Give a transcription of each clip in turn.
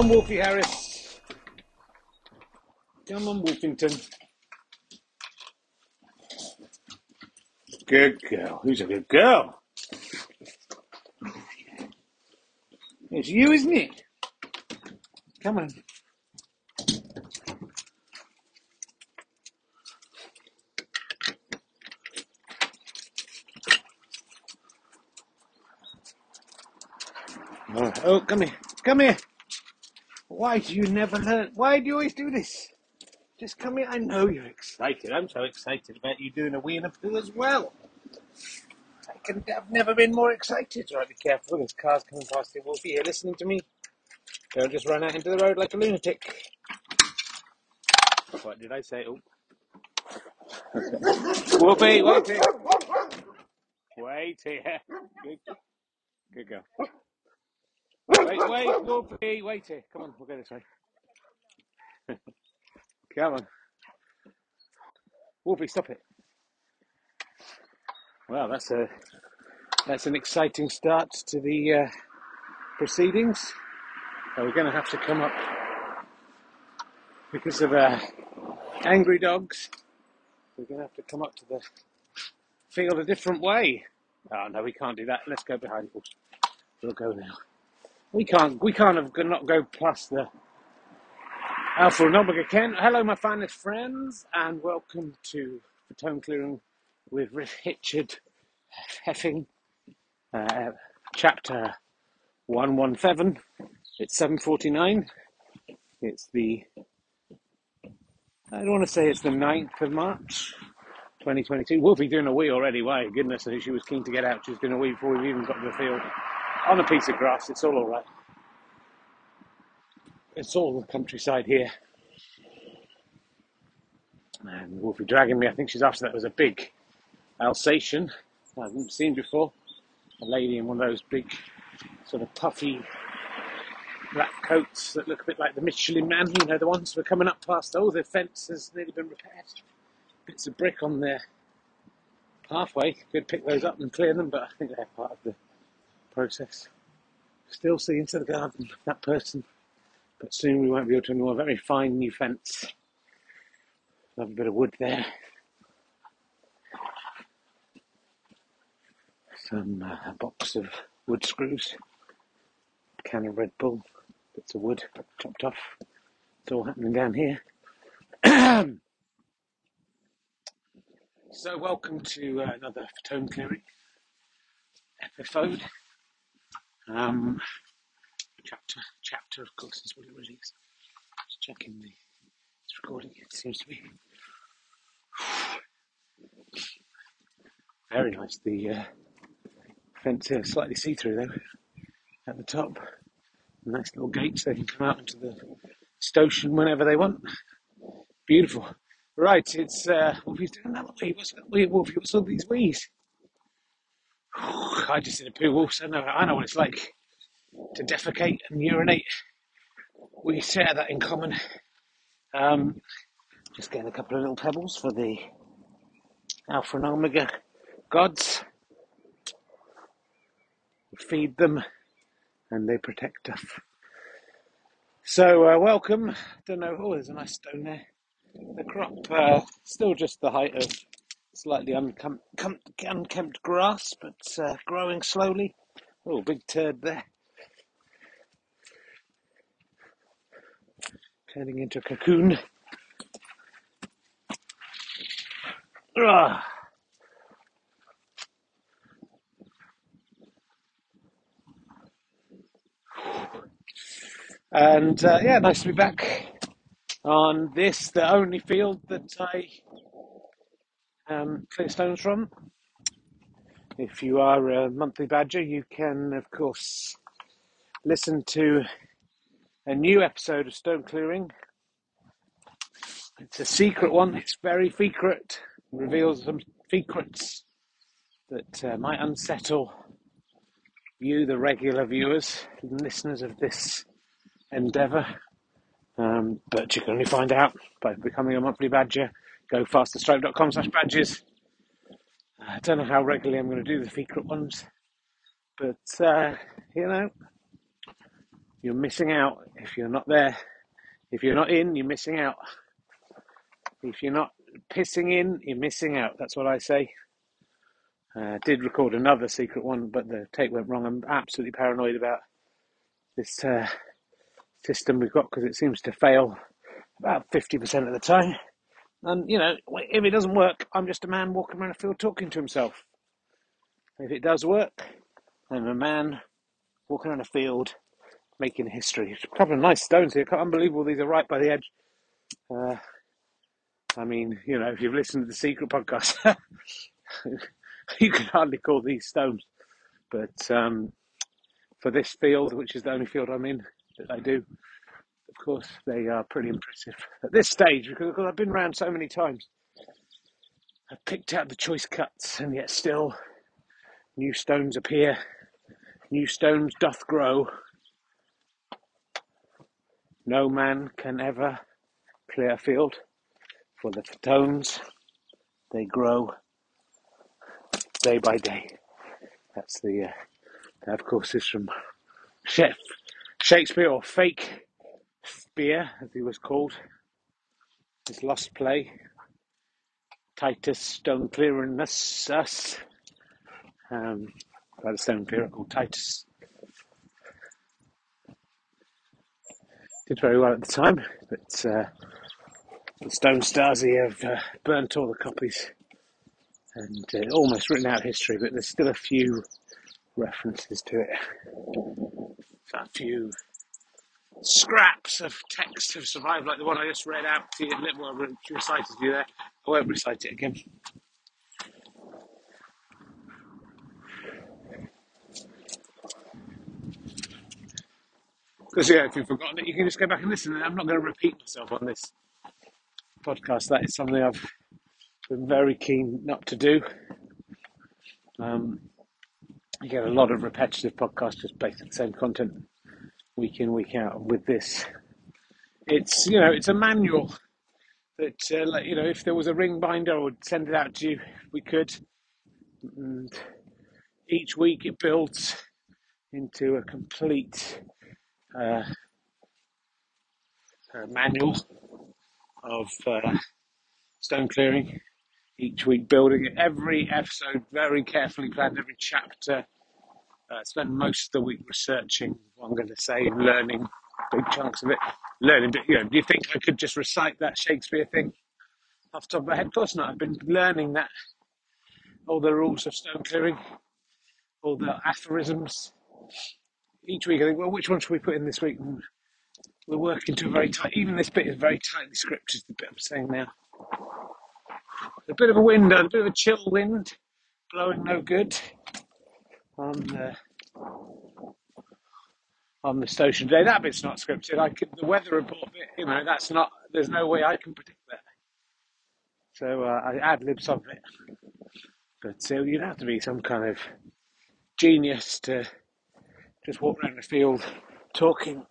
On, Wolfie Harris. Come on, Wolfington. Good girl. Who's a good girl? It's you, isn't it? Come on. Oh, oh, come here. Come here. Why do you never learn? Why do you always do this? Just come here. I know you're excited. I'm so excited about you doing a wee and a poo as well. I can, I've never been more excited. Right, be careful. There's cars coming past here. Wolfie here listening to me. Don't just run out into the road like a lunatic. What did I say? Oh. Wait here. Wait here. Good, good girl. Wait, wait, Wolfie, wait here. Come on, we'll go this way. Come on. Wolfie, stop it. Well, that's a that's an exciting start to the uh, proceedings. We're going to have to come up because of uh, angry dogs. We're going to have to come up to the field a different way. Oh no, we can't do that. Let's go behind. We'll go now. We can't. We can't have not go past the Alpha and Omega cairn. Hello, my finest friends, and welcome to the Stone Clearing with Richard Herring, uh, chapter one one seven. It's seven forty nine. It's the. I don't want to say it's the 9th of March, 2022. Wolfie doing a wee already. Why, goodness, I think she was keen to get out. She was doing a wee before we've even got to the field. On a piece of grass, it's all alright. It's all the countryside here. And Wolfie dragging me, I think she's after that was a big Alsatian I haven't seen before. A lady in one of those big, sort of puffy black coats that look a bit like the Michelin man, you know, the ones we're coming up past. Oh, the fence has nearly been repaired. Bits of brick on their pathway. Could pick those up and clear them, but I think they're part of the process. Still see into the garden of that person, but soon we won't be able to anymore. Very fine new fence. Love a bit of wood there. Some uh, box of wood screws, can of Red Bull, bits of wood chopped off. It's all happening down here. so, welcome to uh, another stone clearing episode. Um, chapter, chapter, of course, is what it really is. Just checking the it's recording. It seems to be very nice. The uh, fence here is slightly see-through though at the top. Nice little gates. They can come out into the station whenever they want. Beautiful. Right, it's uh, Wolfie's doing that. What's Wolfie? What's all these wees? I just did a poo wolf, so I know, I know what it's like to defecate and urinate. We share that in common. Um, just getting a couple of little pebbles for the Alpha and Omega gods. We feed them and they protect us. So, uh, welcome. Don't know. Oh, there's a nice stone there. The crop, uh, still just the height of slightly unkempt, grass, but uh, growing slowly. Oh, big turd there. Turning into a cocoon. Ah. And uh, yeah, nice to be back on this, the only field that I um, clear stones from. If you are a monthly badger, you can, of course, listen to a new episode of Stone Clearing. It's a secret one, it's very secret, reveals some secrets that uh, might unsettle you, the regular viewers and listeners of this endeavour. Um, but you can only find out by becoming a monthly badger. Go fasterstripe.com slash badges. I don't know how regularly I'm going to do the secret ones, but uh, you know, you're missing out if you're not there. If you're not in, you're missing out. If you're not pissing in, you're missing out. That's what I say. Uh, did record another secret one, but the tape went wrong. I'm absolutely paranoid about this uh, system we've got because it seems to fail about 50% of the time. And, you know, if it doesn't work, I'm just a man walking around a field talking to himself. If it does work, I'm a man walking around a field making history. A couple of nice stones here. Unbelievable. These are right by the edge. Uh, I mean, you know, if you've listened to the Secret podcast, you can hardly call these stones. But um, for this field, which is the only field I'm in that I do, of course, they are pretty impressive at this stage because I've been around so many times. I've picked out the choice cuts, and yet still new stones appear, new stones doth grow. No man can ever clear a field, for the stones they grow day by day. That's the, uh, that of course is from Chef Shakespeare or Fake Spear, as he was called. His lost play, Titus Stone Clearness Us, um, by the stone clearer called Titus. Did very well at the time, but uh, the Stone Stasi have uh, burnt all the copies and uh, almost written out history, but there's still a few references to it. A few scraps of text have survived, like the one I just read out to you, well, recited to you there. I won't recite it again. Because yeah, if you've forgotten it, you can just go back and listen. I'm not going to repeat myself on this podcast. That is something I've been very keen not to do. Um, you get a lot of repetitive podcasts just based on the same content week in week out. with this, it's you know it's a manual that uh, you know if there was a ring binder, I would send it out to you. We could, and each week it builds into a complete uh, uh, manual of uh, stone clearing each week building it. Every episode very carefully planned, every chapter. Uh, spent most of the week researching what I'm going to say and learning big chunks of it. Learning, but you know, do you think I could just recite that Shakespeare thing off the top of my head? Of course not. I've been learning that, all the rules of stone clearing, all the aphorisms. Each week I think, well, which one should we put in this week? we're working to a very tight, even this bit is very tightly scripted, the bit I'm saying now a bit of a wind, a bit of a chill wind, blowing no good on the on the station today. That bit's not scripted. I could the weather report bit, you know, that's not. There's no way I can predict that. So uh, I ad lib some of it, but uh, you'd have to be some kind of genius to just walk around the field talking,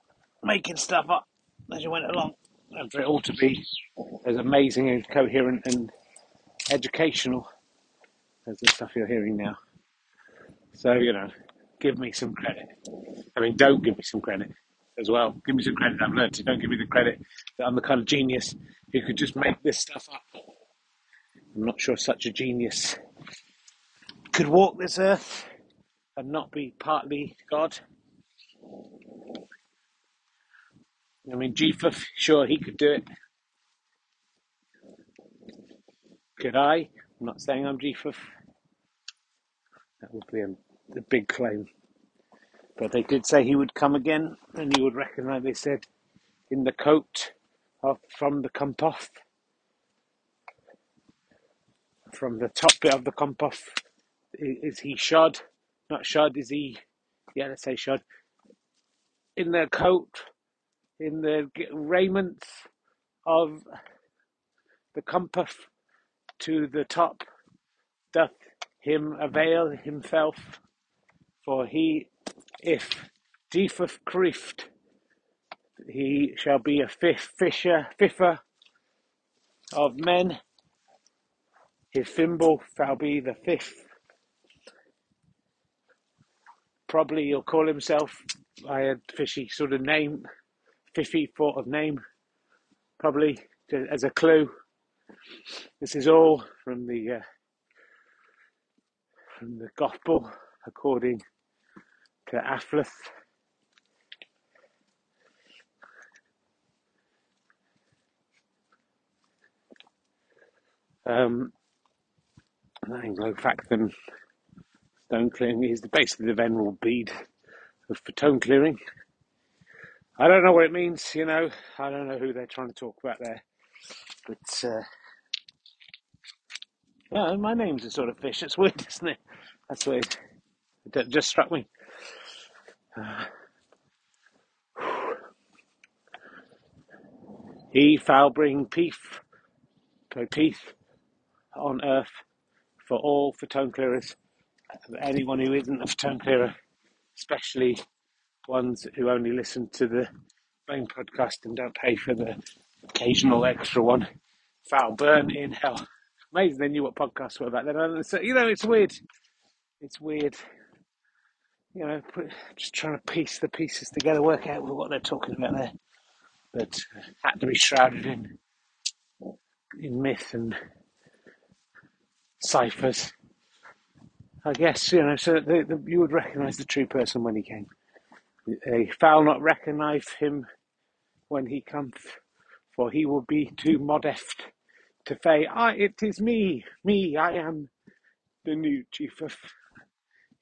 making stuff up as you went along, and for it all to be as amazing and coherent and educational as the stuff you're hearing now. So, you know, give me some credit. I mean, don't give me some credit as well. Give me some credit I've learned to. Don't give me the credit that I'm the kind of genius who could just make this stuff up. I'm not sure such a genius could walk this earth and not be partly God. I mean, Jeephuff, sure, he could do it. Could I? I'm not saying I'm Jeephuff. That would be a, a big claim. But they did say he would come again and you would recognise, they said, in the coat of, from the compost. From the top bit of the compost. Is he shod? Not shod, is he? Yeah, let's say shod. In the coat, in the raiments of the compass to the top doth him avail himself, for he, if deefeth crift, he shall be a fish, fisher, fiffer of men. His thimble shall be the fifth. Probably he'll call himself by a fishy sort of name, fiffy sort of name, probably as a clue. This is all from the uh, from the Gospel according to Affleth. Um, Anglo-Saxon stone clearing is basically the venerable Bede of stone clearing. I don't know what it means, you know. I don't know who they're trying to talk about there, but uh, yeah, my name's a sort of fish. It's weird, isn't it? That's weird. It just struck me. He shall bring peace, so peace on earth for all for stone clearers, anyone who isn't a stone clearer, especially ones who only listen to the main podcast and don't pay for the occasional extra one. Foul burn in hell. Amazing they knew what podcasts were back then. So, you know, it's weird. It's weird. You know, just trying to piece the pieces together, work out what they're talking about there. But uh, had to be shrouded in in myth and ciphers. I guess you know, so the, the, you would recognise the true person when he came. They shall not recognise him when he comes, for he will be too modest to say, "Ah, it is me, me, I am the new chief of."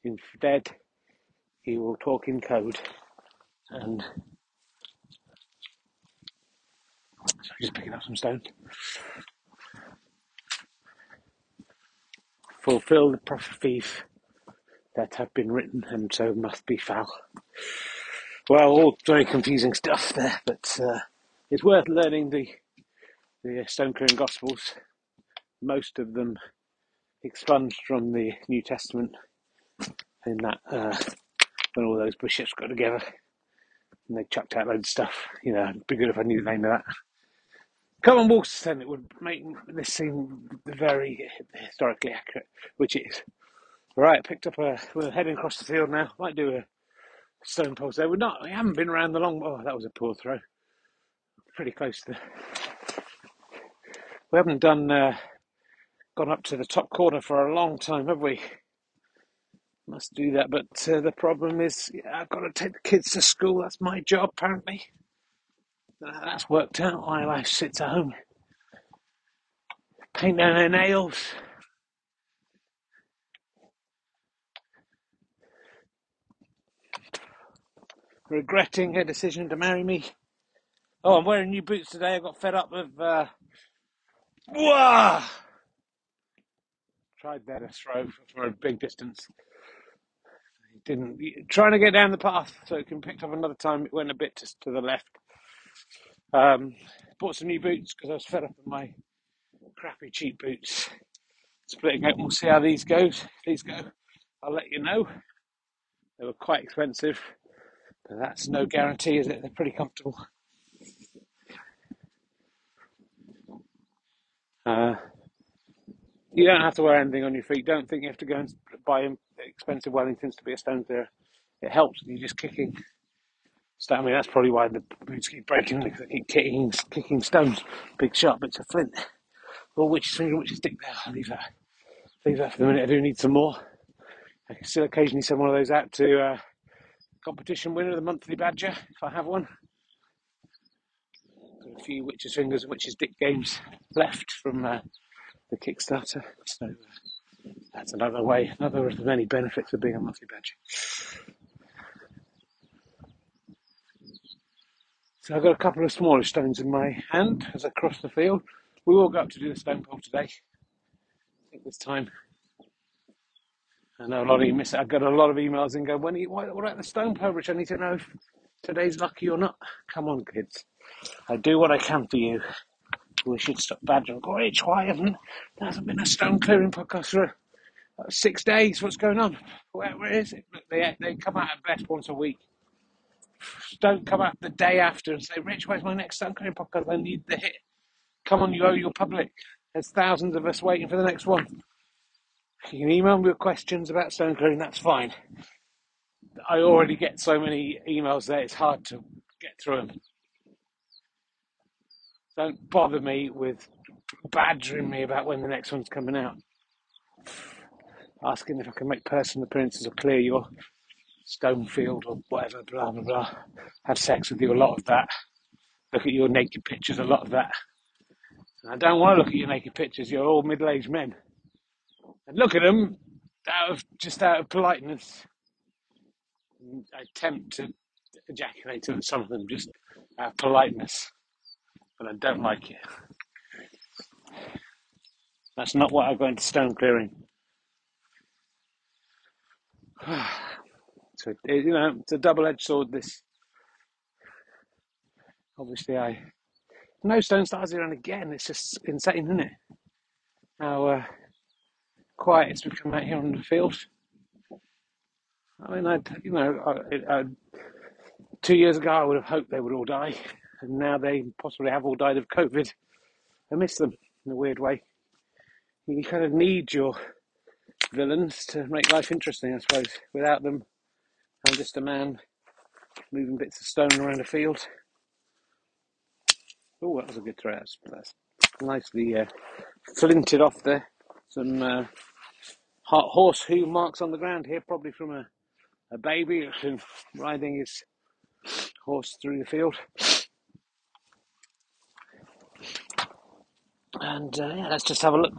Instead, he will talk in code and so just picking up some stones. Fulfill the prophecies that have been written, and so must be foul. Well, all very confusing stuff there, but uh, it's worth learning the the stone clearing gospels. Most of them expunged from the New Testament in that uh, when all those bishops got together and they chucked out loads of stuff. You know, it'd be good if I knew the name of that. Come on, Wolsterton, it would make this seem very historically accurate, which it is. Right, picked up a. We're heading across the field now. Might do a stone post there. We're not. We haven't been around the long. Oh, that was a poor throw. Pretty close to. We haven't done. Uh, gone up to the top corner for a long time, have we? Must do that, but uh, the problem is yeah, I've got to take the kids to school. That's my job, apparently. Uh, That's worked out. My wife sits at home, paint down her nails. regretting her decision to marry me. Oh, I'm wearing new boots today. I got fed up with. Uh, wah! Tried that a throw for a big distance. Didn't. Trying to get down the path so it can picked up another time. It went a bit to, to the left. Um, bought some new boots because I was fed up with my crappy cheap boots. Splitting out. We'll see how these goes. These go. I'll let you know. They were quite expensive. But that's no guarantee, is it? They're pretty comfortable. Uh, you don't have to wear anything on your feet. Don't think you have to go and buy expensive Wellingtons to be a stone thrower. It helps. You're just kicking. Mean, that's probably why the boots keep breaking because they keep kicking, kicking stones, big sharp bits of flint. Well, which finger, which stick there? I'll leave that. Leave that for the minute. I do need some more. I can still occasionally send one of those out to uh, competition winner, of the monthly badger, if I have one. A few witches fingers and witches dick games left from uh, the Kickstarter. So uh, that's another way, another of the many benefits of being a monthly badger. So I've got a couple of smaller stones in my hand as I cross the field. We will go up to do the stone pole today. I think this time. I know a lot of you miss it. I got a lot of emails and go, when are you, what, what about the stone pole, which I need to know. Today's lucky or not. Come on, kids. I do what I can for you. We should stop badgering. Go, H, why haven't there hasn't been a stone clearing podcast for uh, six days? What's going on? Where, where is it? Look, They, they come out at best once a week. Don't come out the day after and say, Rich, where's my next stone clearing podcast? I need the hit. Come on, you owe your public. There's thousands of us waiting for the next one. You can email me with questions about stone clearing, that's fine. I already get so many emails that it's hard to get through them. Don't bother me with badgering me about when the next one's coming out. Asking if I can make personal appearances or clear your stone field or whatever, blah, blah, blah. Have sex with you, a lot of that. Look at your naked pictures, a lot of that. And I don't want to look at your naked pictures, you're all middle aged men. And look at them out of just out of politeness. Attempt to ejaculate on some of them just out of politeness, but I don't like it. That's not what I go into stone clearing. So you know, it's a double-edged sword. This, obviously, I no stone stars here and again. It's just insane, isn't it? How uh, quiet it's become out here on the field. I mean, I, you know, I, I, two years ago I would have hoped they would all die, and now they possibly have all died of COVID. I miss them in a weird way. You kind of need your villains to make life interesting, I suppose. Without them, I'm just a man moving bits of stone around a field. Oh, that was a good throw. That's, that's nicely uh, flinted off there. Some uh, horse hoof marks on the ground here, probably from a, a baby been riding his horse through the field. And uh, yeah, let's just have a look.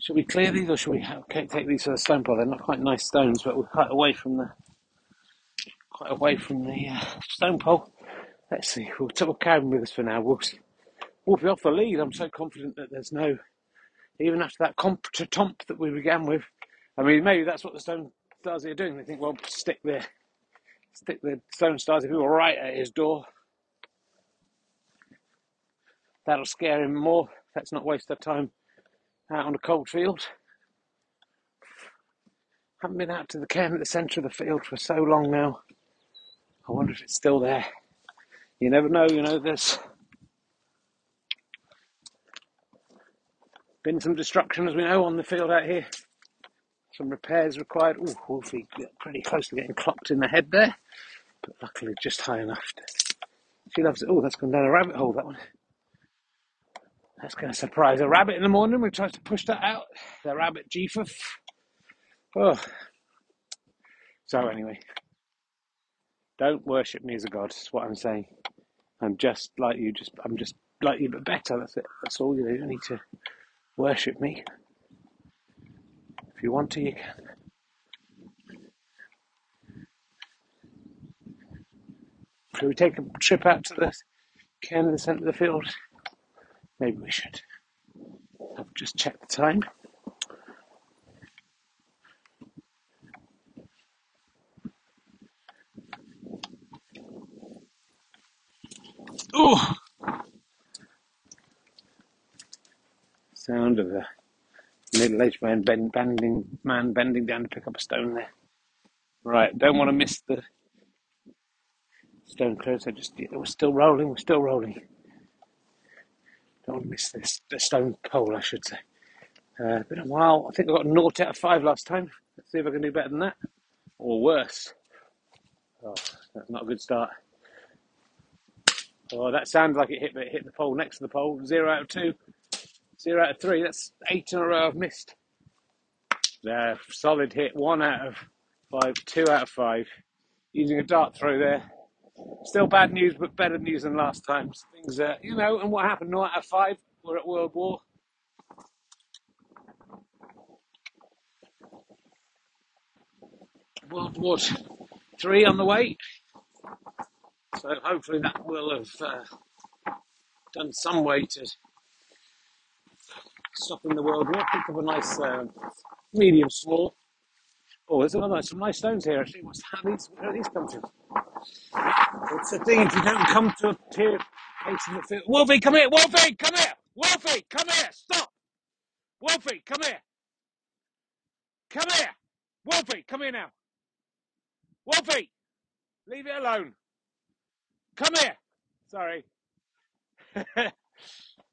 Should we clear these or should we have, take these to the stone pile? They're not quite nice stones, but we're quite away from the quite away from the uh, stone pole. Let's see. We'll, we'll carry them with us for now. We'll, we'll be off the lead. I'm so confident that there's no even after that contretemps that we began with. I mean, maybe that's what the stone stars are doing. They think, well, stick the stick the stone stars if people right at his door. That'll scare him more. Let's not waste our time out on a cold field. Haven't been out to the cairn at the centre of the field for so long now. I wonder if it's still there. You never know, you know, there's been some destruction, as we know, on the field out here. Some repairs required. Ooh, Wolfie pretty close to getting clocked in the head there, but luckily just high enough. To, she loves it. Oh, that's gone down a rabbit hole, that one. That's going to surprise a rabbit in the morning. We try to push that out. The rabbit Jeefuff. Oh. So, anyway, don't worship me as a god, is what I'm saying. I'm just like you, just I'm just like you, but better. That's it. That's all you do. You don't need to worship me. If you want to, you can. Should we take a trip out to the the centre of the field? Maybe we should. I've just checked the time. Oh! Sound of a middle-aged man bend, bending man bending down to pick up a stone there. Right, don't want to miss the stone clear, so just we're still rolling, we're still rolling. Don't want to miss this the stone pole, I should say. Uh, been a while. I think I got naught out of five last time. Let's see if I can do better than that, or worse. Oh, that's not a good start. Oh, that sounds like it hit the hit the pole next to the pole. Zero out of two. Zero out of three. That's eight in a row I've missed. There, solid hit. One out of five. Two out of five. Using a dart throw there. Still bad news, but better news than last time. Things, uh, you know, and what happened? Nine out of five. We're at World War. World War Three on the way. So hopefully that will have uh, done some way to stopping the World War. Pick up a nice uh, medium small. Oh, there's another some nice stones here actually. What's how these where these come from? It's the thing if you don't come to a tier place in. Wolfie, come here! Wolfie, come here! Wolfie, come here! Stop! Wolfie, come here! Come here! Wolfie, come here now! Wolfie, leave it alone. Come here! Sorry.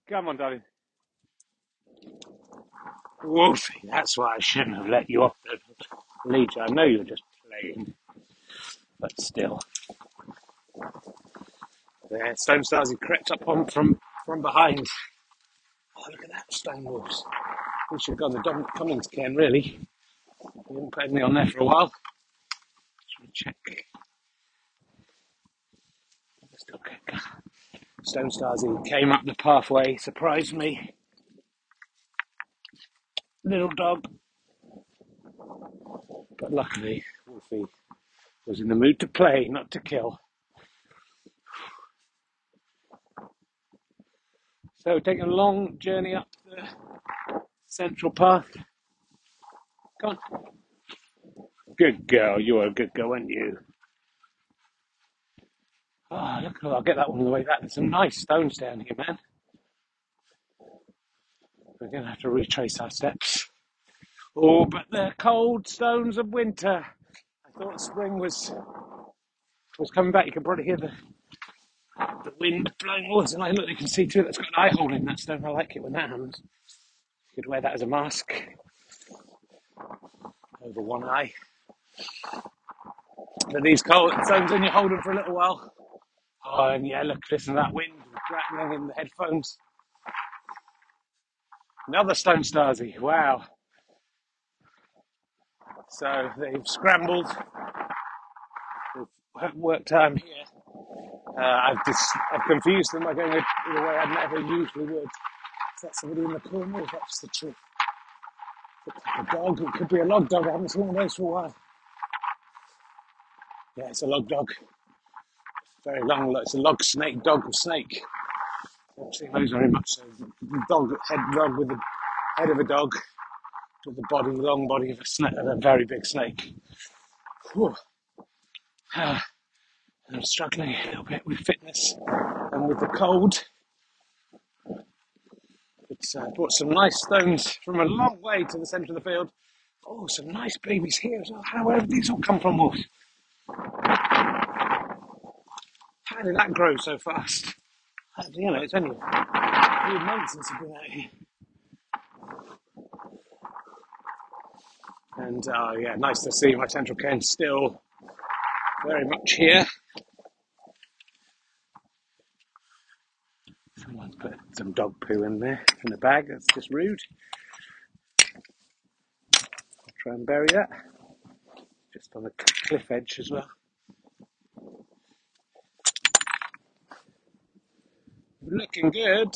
come on, darling. Wolfie, that's why I shouldn't have let you off the lead. I know you're just playing, but still. There, Stone Stars, he crept up on from, from behind. Oh, look at that, Stone Wolves. We should have gone the Dominic Cummings cairn, really. We haven't put anything on there for a while. Check. Stone Stars, came up the pathway, surprised me. Little dog. But luckily, Wolfie was in the mood to play, not to kill. So taking a long journey up the central path. Come on. Good girl, you are a good girl, weren't you? Ah, look, I'll get that one on the way back. There's some nice stones down here, man. Going to have to retrace our steps. Oh, but the cold stones of winter. I thought spring was was coming back. You can probably hear the the wind blowing this, and I look, you can see too that's got an eye hole in that stone. I like it when that happens. You could wear that as a mask over one eye. But these cold stones, then you hold them for a little while. Oh, and yeah, look, listen to that wind rattling in the headphones. Another stone starsy, wow. So they've scrambled. They've worked time here. Uh, I've just I've confused them by going in a way I never usually would. Is that somebody in the corner? Or is that just a tree? Like a dog. It could be a log dog. I haven't seen one of those for a while. Yeah, it's a log dog. Very long. It's a log snake dog or snake. Those very much. So dog head dog with the head of a dog with the body, long body of a snake, of a very big snake. Whew. Ah. I'm struggling a little bit with fitness and with the cold. It's uh, brought some nice stones from a long way to the centre of the field. Oh, some nice babies here as well. How, where have these all come from, Wolves? How did that grow so fast? You know, it's only a few months since I've been out here. And uh, yeah, nice to see my central cairn still very much here. Someone's put some dog poo in there in the bag. That's just rude. I'll try and bury that. Just on the cliff edge as well. Looking good.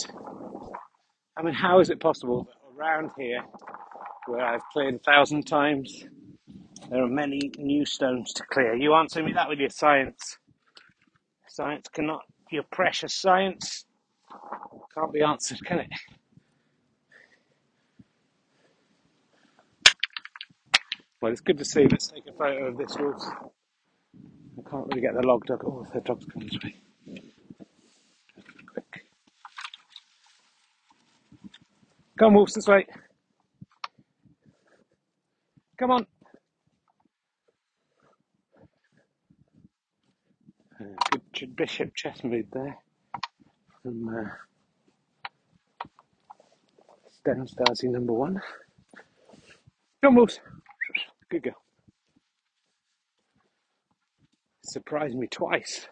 I mean, how is it possible that around here, where I've cleared a thousand times, there are many new stones to clear? You answer me that with your science. Science cannot, your precious science can't be answered, can it? Well, it's good to see. Let's take a photo of this wolf. I can't really get the log dog. Oh, the dog's coming this way. Come on, wolves, this way. Come on. Good Bishop Chestnut there from uh, Stone Starsy number one. Come on, wolves. Good girl. Surprised me twice.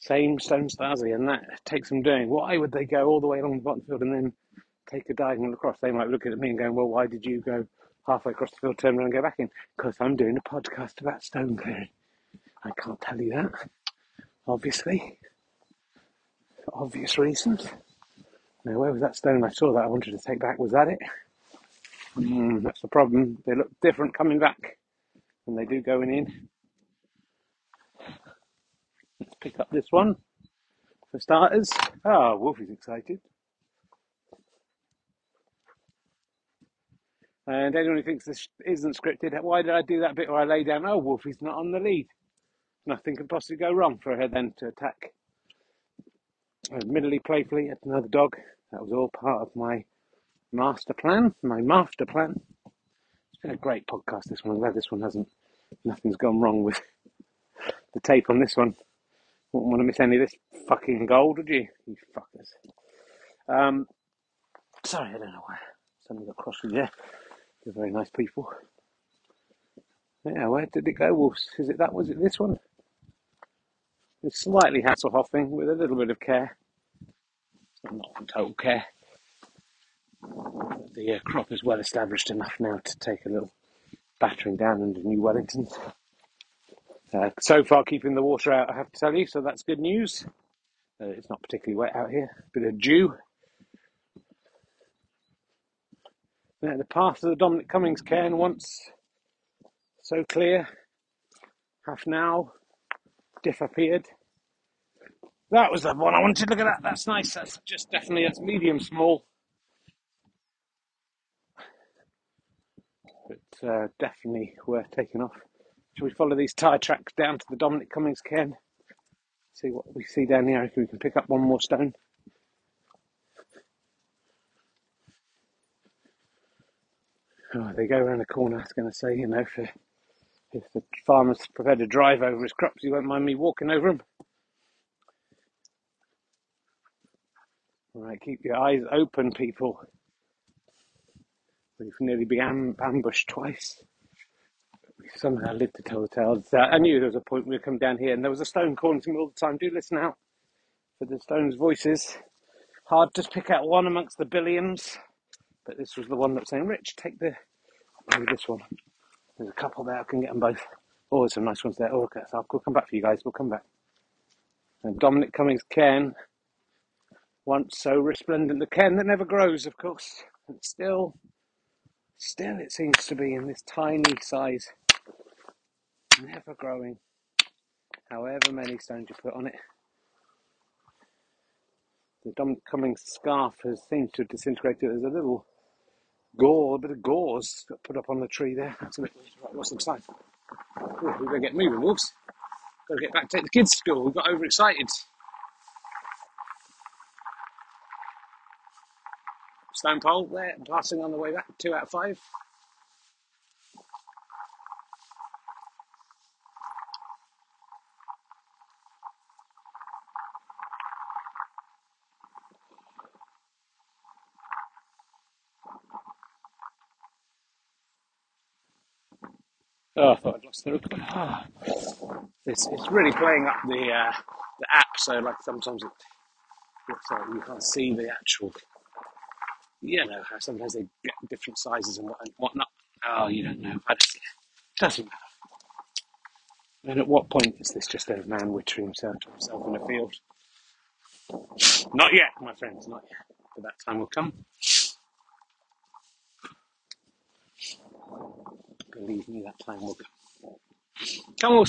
Same Stone Starsy, and that takes some doing. Why would they go all the way along the bottom field and then take a diagonal across? They might look at me and go, well, why did you go halfway across the field, turn around and go back in? Because I'm doing a podcast about stone clearing. I can't tell you that, obviously, for obvious reasons. Now, where was that stone I saw that I wanted to take back? Was that it? Mm, that's the problem. They look different coming back than they do going in. Let's pick up this one for starters. Ah, Wolfie's excited. And anyone who thinks this isn't scripted, why did I do that bit where I lay down? Oh, Wolfie's not on the lead. Nothing could possibly go wrong for her then to attack, admittedly playfully, at another dog. That was all part of my master plan. My master plan. It's been a great podcast. This one. I'm glad this one hasn't. Nothing's gone wrong with the tape on this one. Wouldn't want to miss any of this fucking gold, would you? You fuckers. Um, sorry, I don't know why. Suddenly got cross with you. They're very nice people. Yeah, where did it go, Wolves? Is it that? Was it this one? It's slightly Hasselhoffing with a little bit of care. Not, not total care. The uh, crop is well established enough now to take a little battering down under New Wellington. Uh, so far, keeping the water out, I have to tell you, so that's good news. Uh, it's not particularly wet out here. Bit of dew. The path of the Dominic Cummings cairn once so clear, half now disappeared. That was the one I wanted. Look at that. That's nice. That's just definitely that's medium small, but uh, definitely worth taking off. Shall we follow these tyre tracks down to the Dominic Cummings cairn? See what we see down here. If we can pick up one more stone. Oh, they go around the corner. I was going to say, you know, if, uh, if the farmer's prepared to drive over his crops, he won't mind me walking over. All right, keep your eyes open, people. We've nearly been ambushed twice. We somehow lived to tell the tale. So I knew there was a point we would come down here, and there was a stone calling to me all the time. Do listen out for the stone's voices. Hard to pick out one amongst the billions, but this was the one that was saying, "Rich, take the maybe this one." There's a couple there. I can get them both. Oh, there's some nice ones there. Oh, okay, so I'll come back for you guys. We'll come back. And Dominic Cummings cairn, once so resplendent, the cairn that never grows, of course, and still, still it seems to be in this tiny size, never growing. However many stones you put on it. The Dominic Cummings scarf has seemed to have disintegrated. There's a little gore, a bit of gauze put up on the tree there. That's a bit. Right, what's the sign? Ooh, we better get moving, wolves. Got to get back to take the kids to school. We got overexcited. Stone pole there, passing on the way back. Two out of five. Oh, I thought I'd lost the record. Ah. It's, it's really playing up the uh, the app, so like sometimes it looks like you can't see the actual. You know how sometimes they get different sizes and whatnot. Oh, you don't know. But it doesn't matter. And at what point is this just a man wittering himself to himself in a field? Not yet, my friends, not yet. But that time will come. Believe me, that time will come. Come on.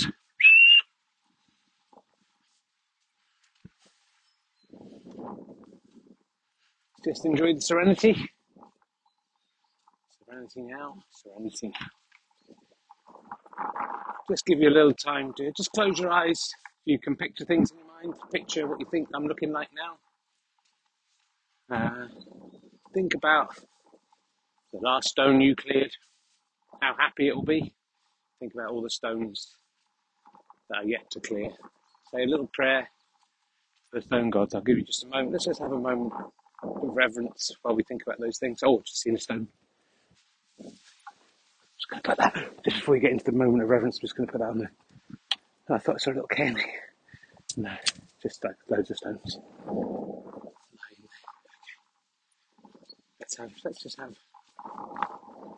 Just enjoy the serenity. Serenity now, serenity now. Just give you a little time to just close your eyes. You can picture things in your mind. Picture what you think I'm looking like now. Uh, think about the last stone you cleared, how happy it will be. Think about all the stones that are yet to clear. Say a little prayer for the stone gods. I'll give you just a moment. Let's just have a moment of reverence while we think about those things. Oh, just seen a stone. Just going to put that, just before we get into the moment of reverence, I'm just going to put that on there. Oh, I thought I saw a little candy. No, just like loads of stones. Let's have, let's just have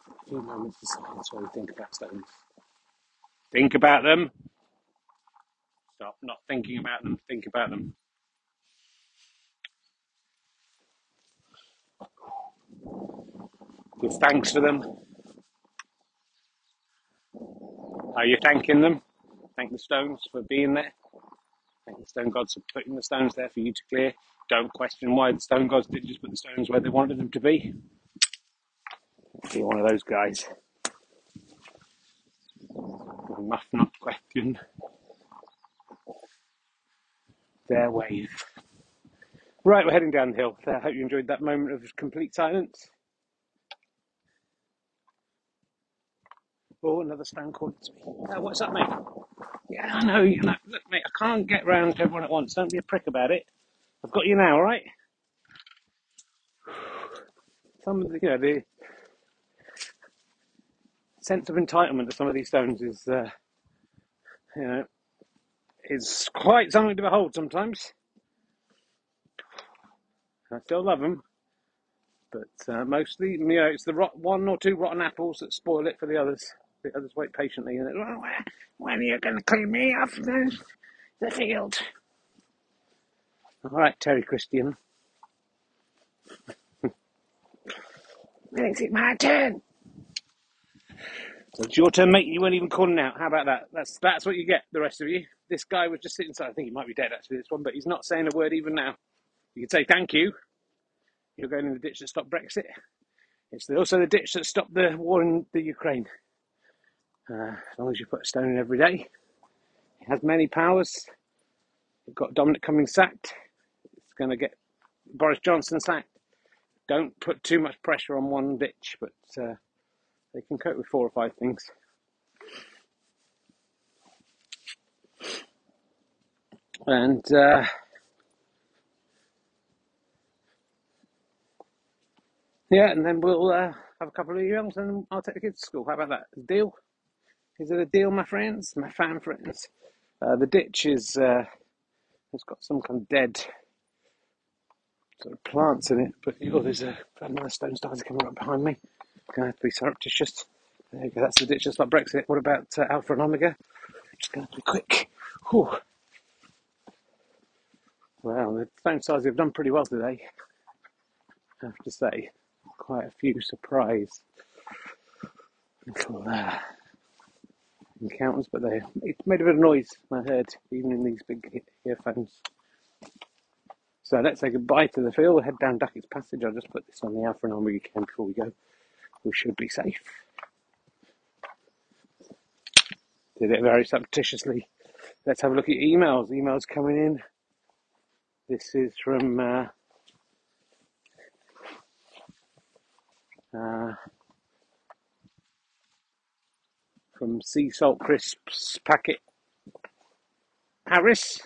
a few moments of silence while we think about stones. Think about them. Stop not thinking about them. Think about them. Give thanks for them. Are you thanking them? Thank the stones for being there. Thank the stone gods for putting the stones there for you to clear. Don't question why the stone gods didn't just put the stones where they wanted them to be. Be one of those guys. Must not question their wave. Right, we're heading down the hill. I hope you enjoyed that moment of complete silence. Oh, another stone calling to me. Oh, what's up, mate? Yeah, I know, you know. Look, mate, I can't get round to everyone at once. Don't be a prick about it. I've got you now, all right? Some of the, you know, the sense of entitlement to some of these stones is, uh, you know, is quite something to behold sometimes. I still love them, but uh, mostly, you know, it's the rot- one or two rotten apples that spoil it for the others. The others wait patiently, and well, when are you going to clean me off the, the field? All right, Terry Christian. Makes it my turn. It's your turn, mate. You weren't even calling out. How about that? That's that's what you get, the rest of you. This guy was just sitting. So I think he might be dead actually. This one, but he's not saying a word even now. You can say thank you. You're going in the ditch that stopped Brexit. It's also the ditch that stopped the war in the Ukraine. Uh, as long as you put a stone in every day, it has many powers. You've got Dominic Cummings sacked. It's going to get Boris Johnson sacked. Don't put too much pressure on one ditch, but uh, they can cope with four or five things. And uh, yeah, and then we'll uh, have a couple of emails and I'll take the kids to school. How about that? Deal? Is it a deal, my friends? My fan friends? Uh, the ditch is uh, has got some kind of dead sort of plants in it, but oh, there's a, another stone started coming up behind me. Gonna have to be surreptitious. There you go, that's the ditch just like Brexit. What about uh, Alpha and Omega? Just gonna to be quick. Whew. Well, the stone stars have done pretty well today. I have to say, quite a few surprise little uh, encounters, but they it made a bit of noise. I heard even in these big earphones. So let's say goodbye to the field. Head down Duckett's Passage. I'll just put this on the Alpha and Omega cam before we go. We should be safe. Did it very surreptitiously. Let's have a look at emails. Emails coming in. This is from uh, uh, from Sea Salt Crisps packet. Harris.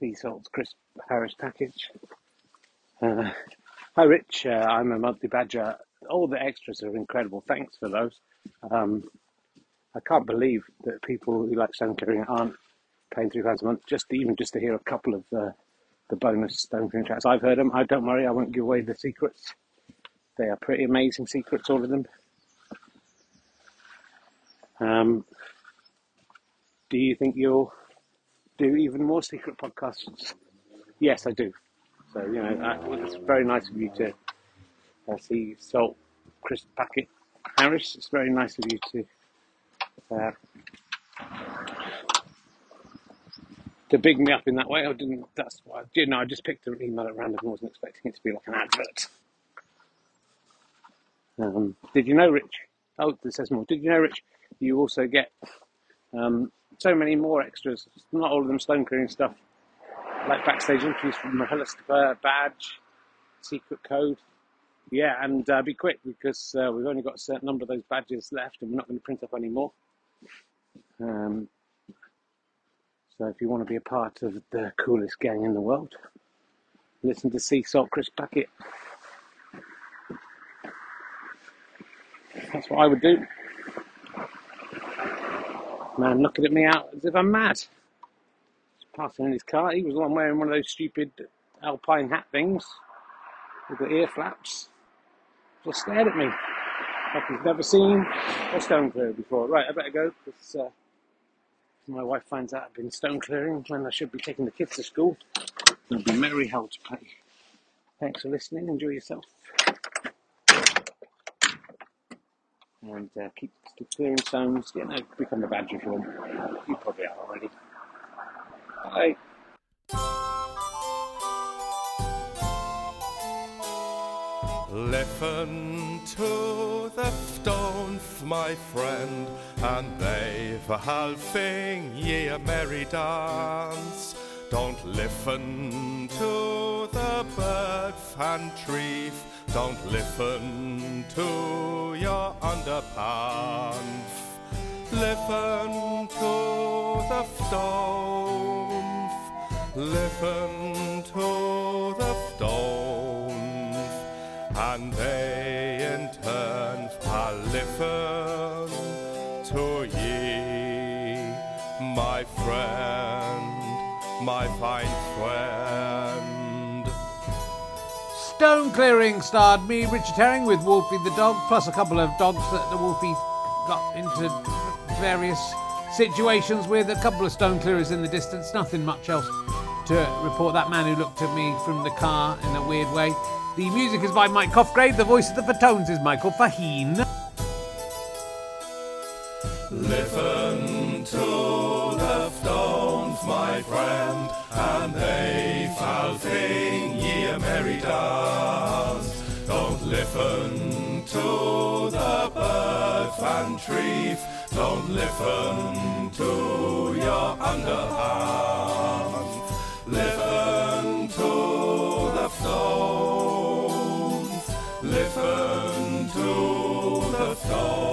Sea Salt Crisp Harris package. Uh, hi Rich, uh, I'm a monthly badger. All the extras are incredible. Thanks for those. Um, I can't believe that people who like stone clearing aren't paying three pounds a month just to, even just to hear a couple of uh, the bonus stone clearing tracks. I've heard them. I don't worry. I won't give away the secrets. They are pretty amazing secrets, all of them. Um, do you think you'll do even more secret podcasts? Yes, I do. So you know, uh, it's very nice of you to uh, Sea Salt Chris Packet Harris. It's very nice of you to uh, to big me up in that way. I didn't. That's why. Did. No, I just picked an email at random. I wasn't expecting it to be like an advert. Um, did you know, Rich? Oh, this says more. Did you know, Rich? You also get um, so many more extras. Not all of them stone clearing stuff, like backstage entries from Mahela badge, secret code. Yeah, and uh, be quick because uh, we've only got a certain number of those badges left, and we're not going to print up any more. Um, so if you want to be a part of the coolest gang in the world, listen to Sea Salt Chris Packet. That's what I would do. Man looking at me out as if I'm mad. Passing in his car. He was the one wearing one of those stupid alpine hat things with the ear flaps. Just stared at me like he's never seen a stone clearer before. Right, I better go because uh, my wife finds out I've been stone clearing when I should be taking the kids to school. There'll be merry hell to pay. Thanks for listening. Enjoy yourself. And uh, keep clearing stones. You know, become a badger if you want. You probably are already. Bye. Listen to the stones, my friend, and they've a halfing ye a merry dance. Don't listen to the bird and tree. Don't listen to your underpants. Listen to the stones. Listen to the stones. And they in turn shall listen to ye, my friend, my fine friend. Stone Clearing starred me, Richard Herring, with Wolfie the dog, plus a couple of dogs that the Wolfie got into various situations with. A couple of stone clearers in the distance, nothing much else to report. That man who looked at me from the car in a weird way. The music is by Mike Cosgrave, the voice of the Fatones is Michael Faheen. Listen to the stones, my friend, and they shall sing ye a merry dance. Don't listen to the birds and trees, don't listen to your underhand. stones. Listen to the stones.